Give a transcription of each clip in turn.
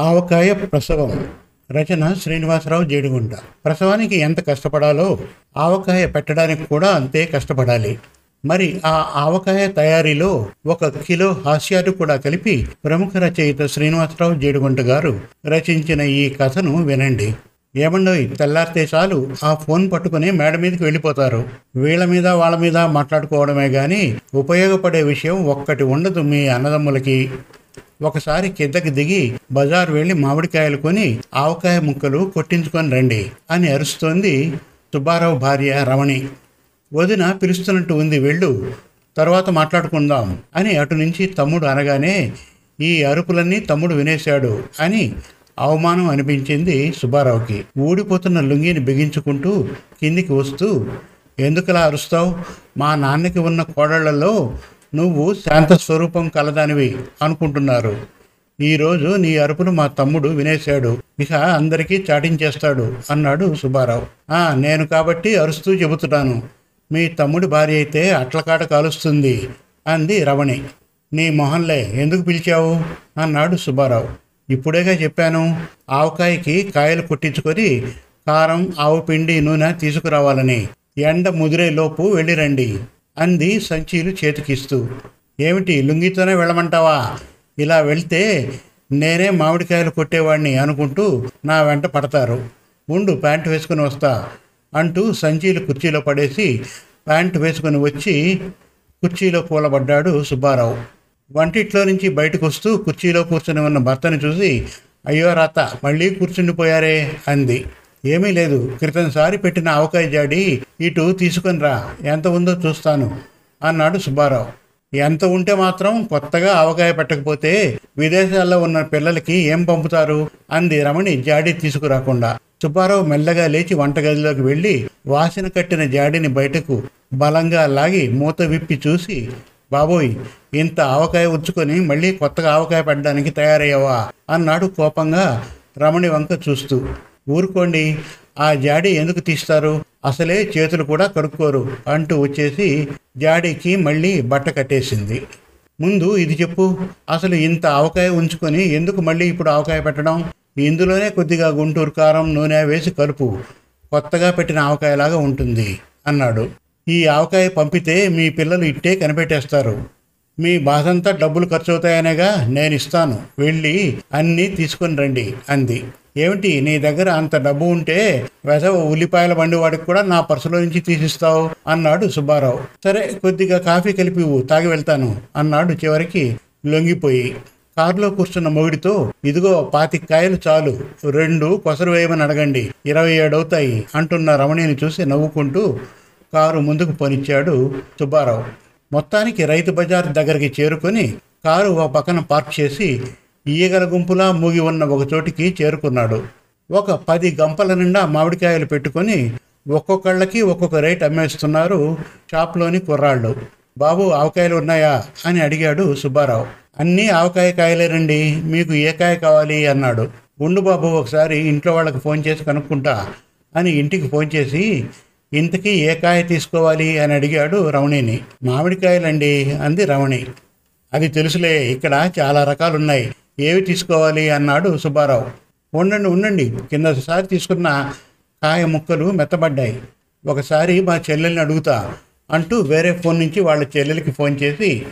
ఆవకాయ ప్రసవం. రచన శ్రీనివాసరావు జేడిగుంట. ప్రసవానికి ఎంత కష్టపడాలో ఆవకాయ పెట్టడానికి కూడా అంతే కష్టపడాలి. మరి ఆ ఆవకాయ తయారీలో ఒక కిలో హాస్యాలు కూడా కలిపి ప్రముఖ రచయిత శ్రీనివాసరావు జేడిగుంట గారు రచించిన ఈ కథను వినండి. ఏమండోయ్ తెల్లారితే చాలు ఆ ఫోన్ పట్టుకుని మేడ మీదకి వెళ్ళిపోతారు. వీళ్ళ మీద వాళ్ళ మీద మాట్లాడుకోవడమే కానీ ఉపయోగపడే విషయం ఒక్కటి ఉండదు మీ అన్నదమ్ములకి. ఒకసారి కిందకి దిగి బజార్ వెళ్ళి మామిడికాయలు కొని ఆవకాయ ముక్కలు కొట్టించుకొని రండి అని అరుస్తోంది సుబ్బారావు భార్య రమణి. వదిన పిలుస్తున్నట్టు ఉంది వెళ్ళు తర్వాత మాట్లాడుకుందాం అని అటు నుంచి తమ్ముడు అనగానే ఈ అరుపులన్నీ తమ్ముడు వినేశాడు అని అవమానం అనిపించింది సుబ్బారావుకి. ఊడిపోతున్న లుంగిని బిగించుకుంటూ కిందికి వస్తూ ఎందుకలా అరుస్తావు? మా నాన్నకి ఉన్న కోడళ్ళలో నువ్వు శాంత స్వరూపం కలదానివి అనుకుంటున్నారు. ఈరోజు నీ అరుపును మా తమ్ముడు వినేశాడు. ఇక అందరికీ చాటించేస్తాడు అన్నాడు సుబ్బారావు. ఆ నేను కాబట్టి అరుస్తూ చెబుతున్నాను. మీ తమ్ముడి భార్య అయితే అట్లకాట కాలుస్తుంది అంది రవణి. నీ మొహంలే ఎందుకు పిలిచావు? అన్నాడు సుబ్బారావు. ఇప్పుడేగా చెప్పాను ఆవకాయకి కాయలు కొట్టించుకొని కారం ఆవు పిండి నూనె తీసుకురావాలని. ఎండ ముదిరే లోపు వెళ్ళిరండి అంది సంచీలు చేతికిస్తూ. ఏమిటి లుంగితోనే వెళ్ళమంటావా? ఇలా వెళ్తే నేనే మామిడికాయలు కొట్టేవాడిని అనుకుంటూ నా వెంట పడతారు. ఉండు ప్యాంటు వేసుకుని వస్తా అంటూ సంచీలు కుర్చీలో పడేసి ప్యాంటు వేసుకుని వచ్చి కుర్చీలో కూలబడ్డాడు సుబ్బారావు. వంటిట్లో నుంచి బయటకు వస్తూ కుర్చీలో కూర్చుని ఉన్న భర్తని చూసి అయ్యో రాత మళ్ళీ కూర్చుండిపోయారే అంది. ఏమీ లేదు. క్రితంసారి పెట్టిన ఆవకాయ జాడి ఇటు తీసుకుని రా ఎంత ఉందో చూస్తాను అన్నాడు సుబ్బారావు. ఎంత ఉంటే మాత్రం కొత్తగా ఆవకాయ పెట్టకపోతే విదేశాల్లో ఉన్న పిల్లలకి ఏం పంపుతారు? అంది రమణి జాడి తీసుకురాకుండా. సుబ్బారావు మెల్లగా లేచి వంటగదిలోకి వెళ్ళి వాసన కట్టిన జాడిని బయటకు బలంగా లాగి మూత విప్పి చూసి బాబోయ్ ఇంత ఆవకాయ ఉంచుకొని మళ్ళీ కొత్తగా ఆవకాయ పడడానికి తయారయ్యావా? అన్నాడు కోపంగా రమణి వంక చూస్తూ. ఊరుకోండి. ఆ జాడి ఎందుకు తీస్తారు? అసలే చేతులు కూడా కడుక్కోరు అంటూ వచ్చేసి జాడీకి మళ్ళీ బట్ట కట్టేసింది. ముందు ఇది చెప్పు అసలు ఇంత ఆవకాయ ఉంచుకొని ఎందుకు మళ్ళీ ఇప్పుడు ఆవకాయ పెట్టడం? ఇందులోనే కొద్దిగా గుంటూరు కారం నూనె వేసి కలుపు. కొత్తగా పెట్టిన ఆవకాయలాగా ఉంటుంది అన్నాడు. ఈ ఆవకాయ పంపితే మీ పిల్లలు ఇట్టే కనిపెట్టేస్తారు. మీ బాధంతా డబ్బులు ఖర్చు అవుతాయనేగా నేను ఇస్తాను వెళ్ళి అన్నీ తీసుకొని రండి అంది. ఏమిటి నీ దగ్గర అంత డబ్బు ఉంటే వెసవ ఉల్లిపాయల బండి వాడికి కూడా నా పర్సులో నుంచి తీసిస్తావు? అన్నాడు సుబ్బారావు. సరే కొద్దిగా కాఫీ కలిపి తాగి వెళ్తాను అన్నాడు చివరికి లొంగిపోయి. కారులో కూర్చున్న మొగుడితో ఇదిగో పాతిక కాయలు చాలు రెండు కొసరు వేయమని అడగండి ఇరవై ఏడవుతాయి అంటున్న రమణిని చూసి నవ్వుకుంటూ కారు ముందుకు పనిచ్చాడు సుబ్బారావు. మొత్తానికి రైతు బజార్ దగ్గరికి చేరుకొని కారు ఒక పక్కన పార్క్ చేసి ఈగల గుంపులా మూగి ఉన్న ఒక చోటికి చేరుకున్నాడు. ఒక పది గంపల నిండా మామిడికాయలు పెట్టుకొని ఒక్కొక్కళ్ళకి ఒక్కొక్క రేట్ అమ్మేస్తున్నారు షాప్లోని కుర్రాళ్ళు. బాబు ఆవకాయలు ఉన్నాయా? అని అడిగాడు సుబ్బారావు. అన్నీ ఆవకాయ కాయలేనండి మీకు ఏ కాయ కావాలి? అన్నాడు. ఉండు బాబు ఒకసారి ఇంట్లో వాళ్ళకి ఫోన్ చేసి కనుక్కుంటా అని ఇంటికి ఫోన్ చేసి ఇంతకీ ఏ కాయ తీసుకోవాలి అని అడిగాడు రమణిని. మామిడికాయలండి అంది రమణి. అది తెలుసులే ఇక్కడ చాలా రకాలున్నాయి. ఏవి తీసుకోవాలి అన్నాడు సుబ్బారావు. ఉండండి ఉండండి. కిందసారి తీసుకున్న కాయ ముక్కలు మెత్తబడ్డాయి. ఒకసారి మా చెల్లెల్ని అడుగుతా అంటూ వేరే ఫోన్ నుంచి వాళ్ళ చెల్లెలకి ఫోన్ చేసి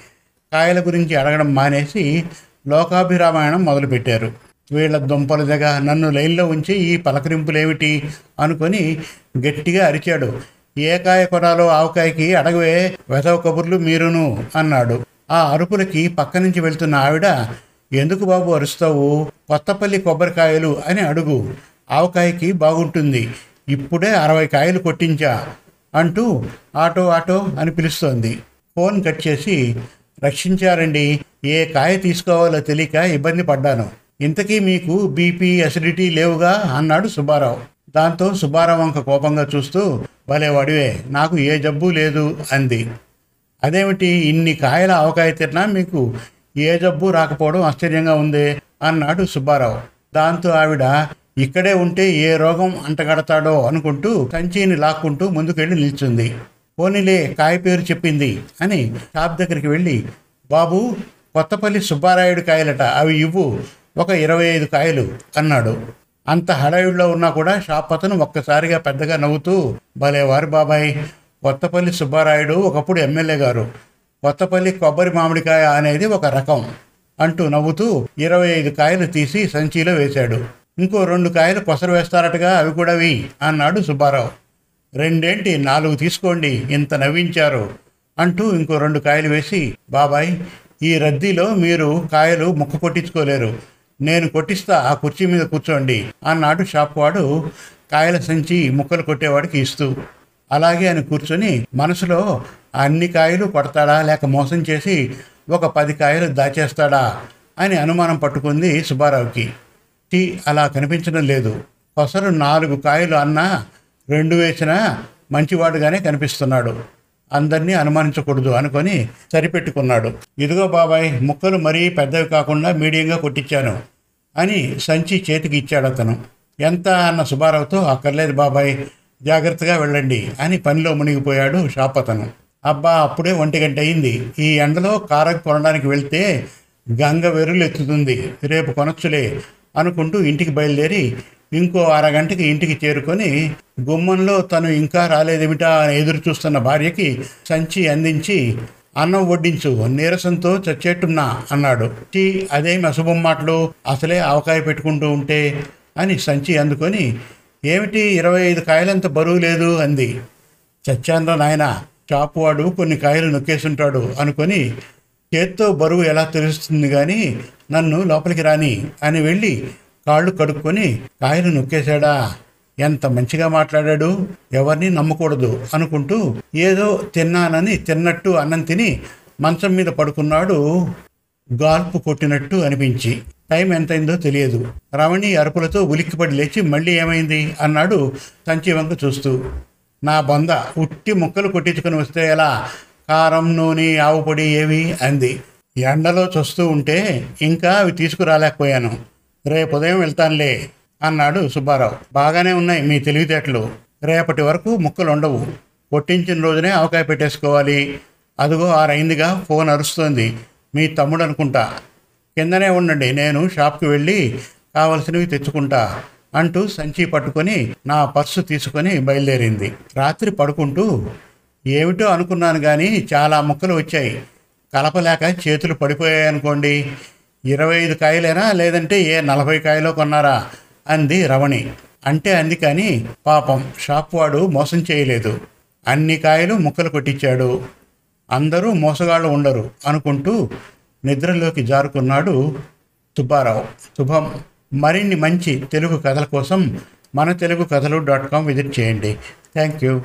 కాయల గురించి అడగడం మానేసి లోకాభిరామాయణం మొదలుపెట్టారు. వీళ్ళ దుంపల దగ్గ నన్ను లైన్లో ఉంచి ఈ పలకరింపులేమిటి అనుకొని గట్టిగా అరిచాడు. ఏ కాయ కొనాలో ఆవకాయకి అడగవే వెతవ కబుర్లు మీరును అన్నాడు. ఆ అరుపులకి పక్క నుంచి వెళ్తున్న ఆవిడ ఎందుకు బాబు అరుస్తావు? కొత్తపల్లి కొబ్బరికాయలు అని అడుగు. ఆవకాయకి బాగుంటుంది. ఇప్పుడే అరవై కాయలు కొట్టించా అంటూ ఆటో ఆటో అని పిలుస్తోంది. ఫోన్ కట్ చేసి రక్షించారండి. ఏ కాయ తీసుకోవాలో తెలియక ఇబ్బంది పడ్డాను. ఇంతకీ మీకు బీపీ అసిడిటీ లేవుగా అన్నాడు సుబ్బారావు. దాంతో సుబ్బారావు వంక కోపంగా చూస్తూ భలే వడివే నాకు ఏ జబ్బు లేదు అంది. అదేమిటి ఇన్ని కాయల ఆవకాయ తిన్నా మీకు ఏ జబ్బు రాకపోవడం ఆశ్చర్యంగా ఉంది అన్నాడు సుబ్బారావు. దాంతో ఆవిడ ఇక్కడే ఉంటే ఏ రోగం అంటగడతాడో అనుకుంటూ కంచీని లాక్కుంటూ ముందుకెళ్ళి నిల్చుంది. పోనీలే కాయ పేరు చెప్పింది అని షాప్ దగ్గరికి వెళ్ళి బాబు కొత్తపల్లి సుబ్బారాయుడు కాయలట అవి ఇవ్వు. ఒక ఇరవై ఐదు కాయలు అన్నాడు అంత హడావిడిలో ఉన్నా కూడా షాప్ అతను ఒక్కసారిగా పెద్దగా నవ్వుతూ భలేవారు బాబాయ్! కొత్తపల్లి సుబ్బారాయుడు ఒకప్పుడు ఎమ్మెల్యే గారు. కొత్తపల్లి కొబ్బరి మామిడికాయ అనేది ఒక రకం అంటూ నవ్వుతూ ఇరవై ఐదు కాయలు తీసి సంచిలో వేశాడు. ఇంకో రెండు కాయలు కొసరు వేస్తారటగా అవి కూడా వి అన్నాడు సుబ్బారావు. రెండేంటి? నాలుగు తీసుకోండి ఇంత నవ్వించారు అంటూ ఇంకో రెండు కాయలు వేసి బాబాయ్ ఈ రద్దీలో మీరు కాయలు ముక్క కొట్టించుకోలేరు. నేను కొట్టిస్తా ఆ కుర్చీ మీద కూర్చోండి అన్నాడు షాప్ వాడు కాయల సంచి ముక్కలు కొట్టేవాడికి ఇస్తూ. అలాగే అని కూర్చొని మనసులో అన్ని కాయలు కొడతాడా లేక మోసం చేసి ఒక పది కాయలు దాచేస్తాడా అని అనుమానం పట్టుకుంది సుబ్బారావుకి. టీ అలా కనిపించడం లేదు. కొసరు నాలుగు కాయలు అన్నా రెండు వేసినా మంచివాడుగానే కనిపిస్తున్నాడు. అందరినీ అనుమానించకూడదు అనుకొని సరిపెట్టుకున్నాడు. ఇదిగో బాబాయ్ ముక్కలు మరీ పెద్దవి కాకుండా మీడియంగా కొట్టించాను అని సంచి చేతికి ఇచ్చాడు అతను. ఎంత అన్న సుబ్బారావుతో అక్కర్లేదు బాబాయ్ జాగ్రత్తగా వెళ్ళండి అని పనిలో మునిగిపోయాడు షాప్ అతను. అబ్బా అప్పుడే ఒంటి గంట అయింది. ఈ ఎండలో కారకు కొనడానికి వెళ్తే గంగ వెరులు ఎత్తుతుంది రేపు కొనొచ్చులే అనుకుంటూ ఇంటికి బయలుదేరి ఇంకో అరగంటకి ఇంటికి చేరుకొని గుమ్మంలో తను ఇంకా రాలేదేమిటా అని ఎదురు చూస్తున్న భార్యకి సంచి అందించి అన్నం వడ్డించు నీరసంతో చచ్చేట్టున్నా అన్నాడు. టీ అదేమి అశుభం మాటలు? అసలే ఆవకాయ పెట్టుకుంటూ ఉంటే అని సంచి అందుకొని ఏమిటి ఇరవై ఐదు కాయలంత బరువు లేదు? అంది. చచ్చాన్రా నాయన చాపు వాడు కొన్ని కాయలు నొక్కేసుంటాడు అనుకొని చేత్తో బరువు ఎలా తెలుస్తుంది కానీ నన్ను లోపలికి రాని అని వెళ్ళి కాళ్ళు కడుక్కొని కాయలు నొక్కేశాడా? ఎంత మంచిగా మాట్లాడాడు? ఎవరిని నమ్మకూడదు అనుకుంటూ ఏదో తిన్నానని తిన్నట్టు అన్నం తిని మంచం మీద పడుకున్నాడు. గాల్పు కొట్టినట్టు అనిపించి టైం ఎంతైందో తెలియదు. రమణి అరుపులతో ఉలిక్కిపడి లేచి మళ్ళీ ఏమైంది? అన్నాడు సంచి వంక చూస్తూ. నా బొంద ఉట్టి ముక్కలు కొట్టించుకొని వస్తే ఎలా? కారం నూనె ఆవు పొడి ఏవి? అంది. ఎండలో చూస్తూ ఉంటే ఇంకా అవి తీసుకురాలేకపోయాను. రేపు ఉదయం వెళ్తానులే అన్నాడు సుబ్బారావు. బాగానే ఉన్నాయి మీ తెలివితేటలు. రేపటి వరకు ముక్కలు ఉండవు. కొట్టించిన రోజునే అవకాయ పెట్టేసుకోవాలి. అదిగో ఆరైందిగా ఫోన్ అరుస్తోంది. మీ తమ్ముడు అనుకుంటా. కిందనే ఉండండి నేను షాప్కి వెళ్ళి కావలసినవి తెచ్చుకుంటా అంటూ సంచి పట్టుకొని నా పర్సు తీసుకొని బయలుదేరింది. రాత్రి పడుకుంటూ ఏమిటో అనుకున్నాను కానీ చాలా ముక్కలు వచ్చాయి. కలపలేక చేతులు పడిపోయాయి అనుకోండి ఇరవై ఐదు కాయలేనా? లేదంటే ఏ నలభై కాయలో కొన్నారా? అంది రవణి. అంటే అంది కానీ పాపం షాప్ వాడు మోసం చేయలేదు. అన్ని కాయలు ముక్కలు కొట్టించాడు. అందరూ మోసగాళ్ళు ఉండరు అనుకుంటూ నిద్రలోకి జారుకున్నాడు సుబ్బారావు. శుభం. మరిన్ని మంచి తెలుగు కథల కోసం మన తెలుగు కథలు డాట్ కామ్ విజిట్ చేయండి. Thank you.